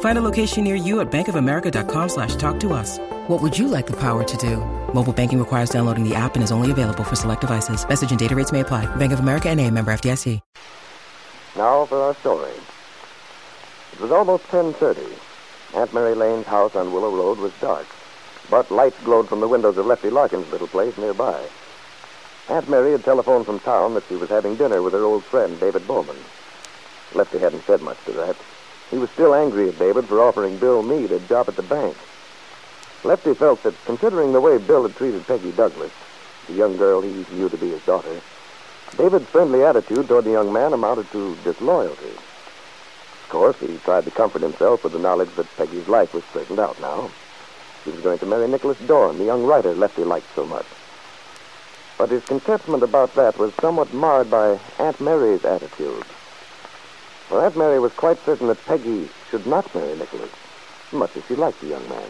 Find a location near you at bankofamerica.com slash talk to us. What would you like the power to do? Mobile banking requires downloading the app and is only available for select devices. Message and data rates may apply. Bank of America and a member FDIC. Now for our story. It was almost 10.30. Aunt Mary Lane's house on Willow Road was dark, but lights glowed from the windows of Lefty Larkin's little place nearby. Aunt Mary had telephoned from town that she was having dinner with her old friend, David Bowman. Lefty hadn't said much to that. He was still angry at David for offering Bill Meade a job at the bank. Lefty felt that, considering the way Bill had treated Peggy Douglas, the young girl he knew to be his daughter, David's friendly attitude toward the young man amounted to disloyalty. Of course, he tried to comfort himself with the knowledge that Peggy's life was straightened out now. She was going to marry Nicholas Dorn, the young writer Lefty liked so much. But his contentment about that was somewhat marred by Aunt Mary's attitude. For Aunt Mary was quite certain that Peggy should not marry Nicholas, much as she liked the young man.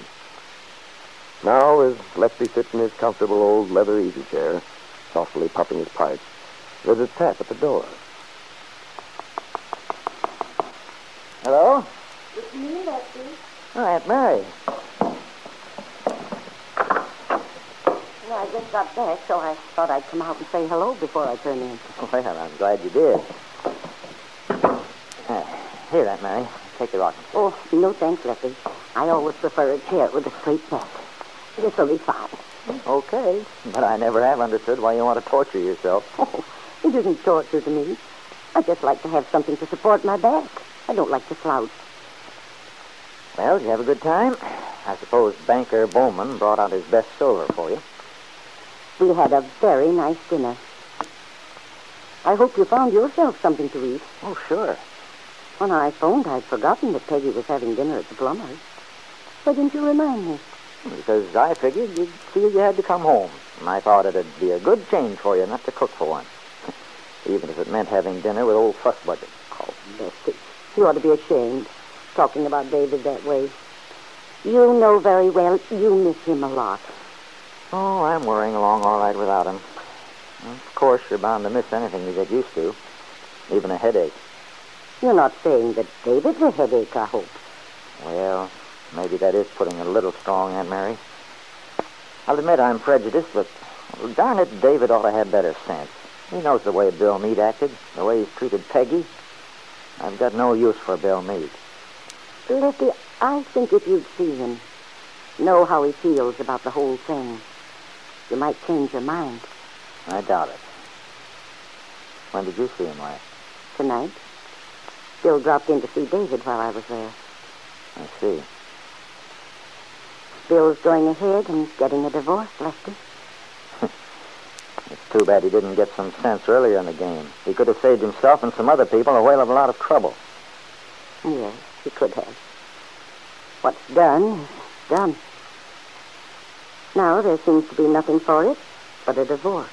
Now, as Lefty sits in his comfortable old leather easy chair, softly puffing his pipe, there's a tap at the door. Hello? It's me, Lefty. Oh, Aunt Mary. Well, I just got back, so I thought I'd come out and say hello before I turn in. Well, I'm glad you did. Here, Aunt Mary. Take the rocking chair. Oh, no thanks, Lefty. I always prefer a chair with a straight back. This'll be fine. Okay. But I never have understood why you want to torture yourself. Oh, it isn't torture to me. I just like to have something to support my back. I don't like to slouch. Well, did you have a good time? I suppose Banker Bowman brought out his best silver for you. We had a very nice dinner. I hope you found yourself something to eat. Oh, sure. When I phoned, I'd forgotten that Peggy was having dinner at the plumber's. Why didn't you remind me? Because I figured you'd feel you had to come home. And I thought it'd be a good change for you not to cook for once. Even if it meant having dinner with old Fussbudget. Oh, Lefty, you ought to be ashamed, talking about David that way. You know very well you miss him a lot. Oh, I'm worrying along all right without him. Of course, you're bound to miss anything you get used to, even a headache. You're not saying that David's a headache, I hope. Well, maybe that is putting it a little strong, Aunt Mary. I'll admit I'm prejudiced, but well, darn it, David ought to have better sense. He knows the way Bill Meade acted, the way he's treated Peggy. I've got no use for Bill Meade. Lefty, I think if you'd see him, know how he feels about the whole thing, you might change your mind. I doubt it. When did you see him last? Tonight, Bill dropped in to see David while I was there. I see. Bill's going ahead and getting a divorce, Lefty. It's too bad he didn't get some sense earlier in the game. He could have saved himself and some other people a whale of a lot of trouble. Yes, he could have. What's done is done. Now there seems to be nothing for it but a divorce.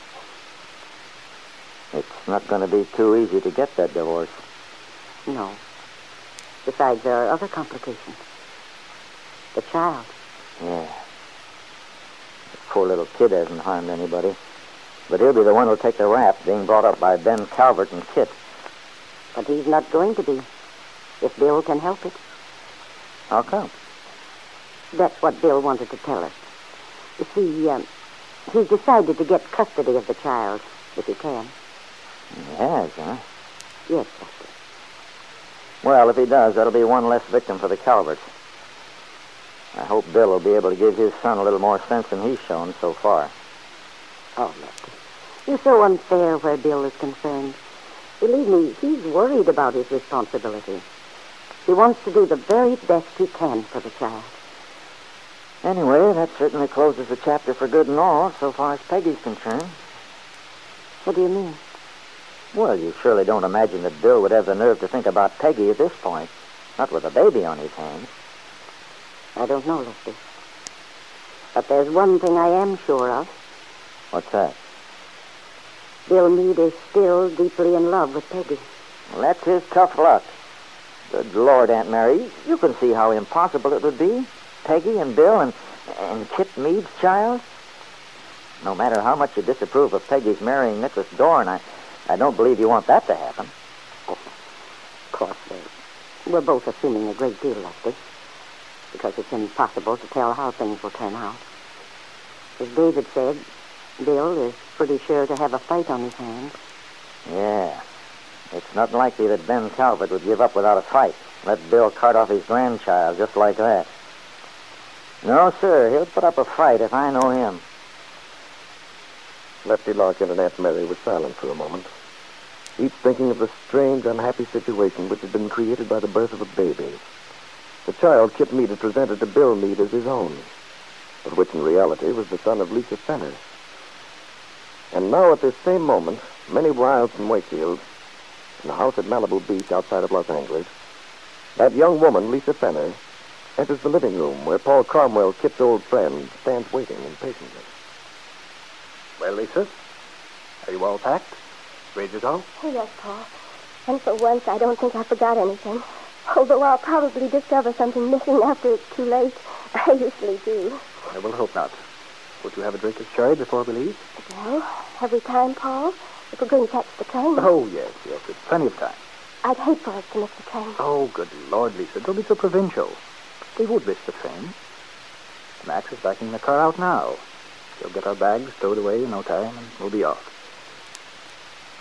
It's not going to be too easy to get that divorce. No. Besides, there are other complications. The child. Yeah. The poor little kid hasn't harmed anybody. But he'll be the one who'll take the rap, being brought up by Ben Calvert and Kit. But he's not going to be, if Bill can help it. How come? That's what Bill wanted to tell us. You see, um, he's decided to get custody of the child, if he can. He has, huh? Yes, Lefty. Well, if he does, that'll be one less victim for the Calverts. I hope Bill will be able to give his son a little more sense than he's shown so far. Oh, Lefty. You're so unfair where Bill is concerned. Believe me, he's worried about his responsibility. He wants to do the very best he can for the child. Anyway, that certainly closes the chapter for good and all, so far as Peggy's concerned. What do you mean? Well, you surely don't imagine that Bill would have the nerve to think about Peggy at this point. Not with a baby on his hands. I don't know, Lefty. But there's one thing I am sure of. What's that? Bill Meade is still deeply in love with Peggy. Well, that's his tough luck. Good Lord, Aunt Mary, you can see how impossible it would be. Peggy and Bill and, and Kit Meade's child. No matter how much you disapprove of Peggy's marrying Nicholas Dorn, I, I don't believe you want that to happen. Of course, uh, we're both assuming a great deal, Lefty, because it's impossible to tell how things will turn out. As David said, Bill is pretty sure to have a fight on his hands. Yeah. It's not likely that Ben Calvert would give up without a fight. Let Bill cart off his grandchild just like that. No, sir. He'll put up a fight if I know him. Lefty Larkin and Aunt Mary were silent for a moment, each thinking of the strange, unhappy situation which had been created by the birth of a baby. The child Kit Meade had presented to Bill Meade as his own, but which in reality was the son of Lisa Fenner. And now, at this same moment, many miles from Wakefield, in a house at Malibu Beach outside of Los Angeles, that young woman, Lisa Fenner, enters the living room where Paul Cromwell, Kit's old friend, stands waiting impatiently. Well, Lisa, are you all packed? Ready to go? Oh, yes, Paul. And for once, I don't think I forgot anything. Although I'll probably discover something missing after it's too late. I usually do. I will hope not. Would you have a drink of sherry before we leave? Well, have we time, Paul? If we're going to catch the train. Oh, yes, yes. It's plenty of time. I'd hate for us to miss the train. Oh, good Lord, Lisa. Don't be so provincial. We would miss the train. Max is backing the car out now. He'll get our bags stowed away in no time, and we'll be off.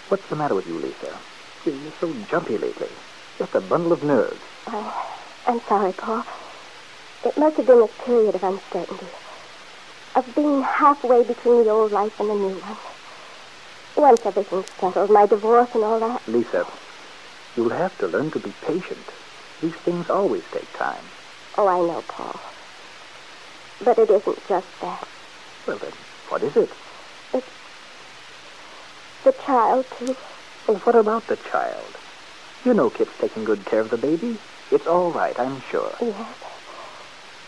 What's the matter with you, Lisa? You're so jumpy lately. Just a bundle of nerves. I, I'm sorry, Paul. It must have been a period of uncertainty. Of being halfway between the old life and the new one. Once everything's settled, my divorce and all that. Lisa, you'll have to learn to be patient. These things always take time. Oh, I know, Paul. But it isn't just that. Well, then, what is it? It's the child, too. Well, what about the child? You know Kit's taking good care of the baby. It's all right, I'm sure. Yes.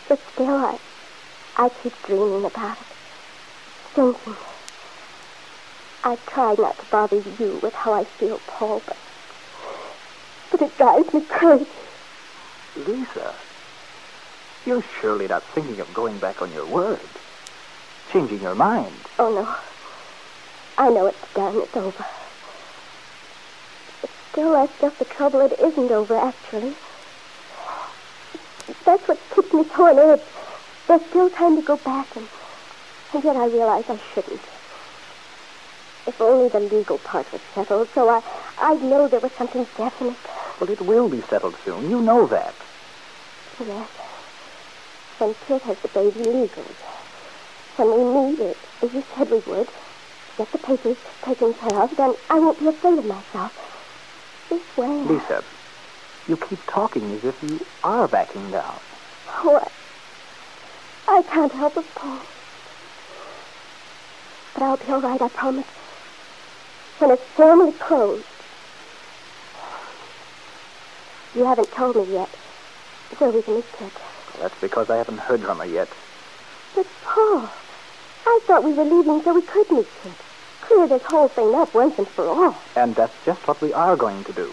But still, I, I keep dreaming about it. Thinking. I try not to bother you with how I feel, Paul, but, but it drives me crazy. Lisa, you're surely not thinking of going back on your word. Changing your mind. Oh, no. I know it's done. It's over. But still, that's just the trouble. It isn't over, actually. That's what keeps me so on edge. There's still time to go back, and, and yet I realize I shouldn't. If only the legal part was settled, so I, I'd know there was something definite. Well, it will be settled soon. You know that. Yes. When Kit has the baby legally. When we need it, as you said we would, get the papers taken care of, then I won't be afraid of myself. This way. Lisa, you keep talking as if you are backing down. Oh, I, I can't help it, Paul. But I'll be all right, I promise. When it's formally closed. You haven't told me yet where we can meet Kit. That's because I haven't heard from her yet. But, Paul, I thought we were leaving so we could meet Kit. Clear this whole thing up once and for all. And that's just what we are going to do.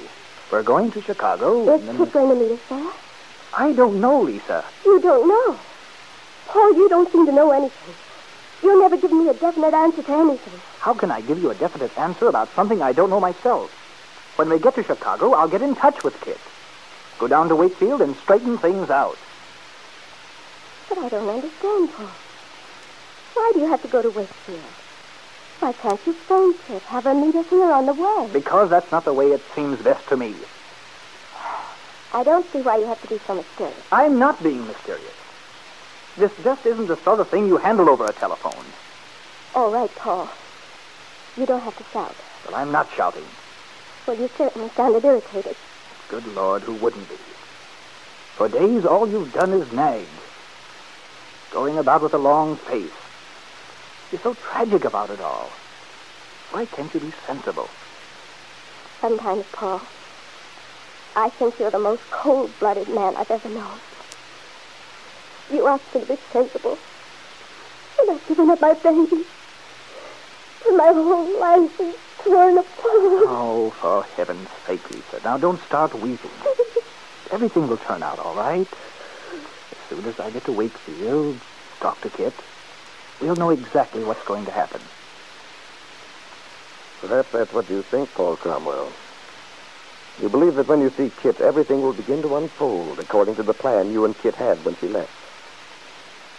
We're going to Chicago. Is and then- Kit going to meet us there? I don't know, Lisa. You don't know. Paul, you don't seem to know anything. You'll never give me a definite answer to anything. How can I give you a definite answer about something I don't know myself? When we get to Chicago, I'll get in touch with Kit. Go down to Wakefield and straighten things out. But I don't understand, Paul. Why do you have to go to Wakefield? Why can't you phone Kit, have her meet us here on the way? Because that's not the way it seems best to me. I don't see why you have to be so mysterious. I'm not being mysterious. This just isn't the sort of thing you handle over a telephone. All right, Paul. You don't have to shout. Well, I'm not shouting. Well, you certainly sounded irritated. Good Lord, who wouldn't be? For days, all you've done is nag. Going about with a long face. You're so tragic about it all. Why can't you be sensible? Sometimes, Paul, I think you're the most cold-blooded man I've ever known. You ought to be sensible. And I've given up my baby. And my whole life is torn apart. Oh, for heaven's sake, Lisa. Now don't start weeping. Everything will turn out all right. As soon as I get to Wakefield, Dr. Kit, we'll know exactly what's going to happen. Perhaps that's what you think, Paul Cromwell. You believe that when you see Kit, everything will begin to unfold according to the plan you and Kit had when she left.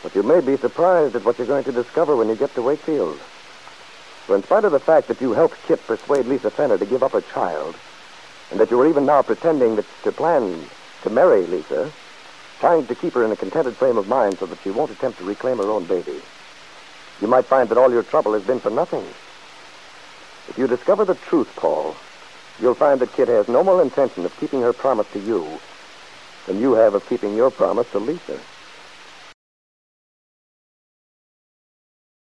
But you may be surprised at what you're going to discover when you get to Wakefield. For in spite of the fact that you helped Kit persuade Lisa Fenner to give up her child, and that you are even now pretending that to plan to marry Lisa, trying to keep her in a contented frame of mind so that she won't attempt to reclaim her own baby, you might find that all your trouble has been for nothing. If you discover the truth, Paul, you'll find that Kit has no more intention of keeping her promise to you than you have of keeping your promise to Lisa.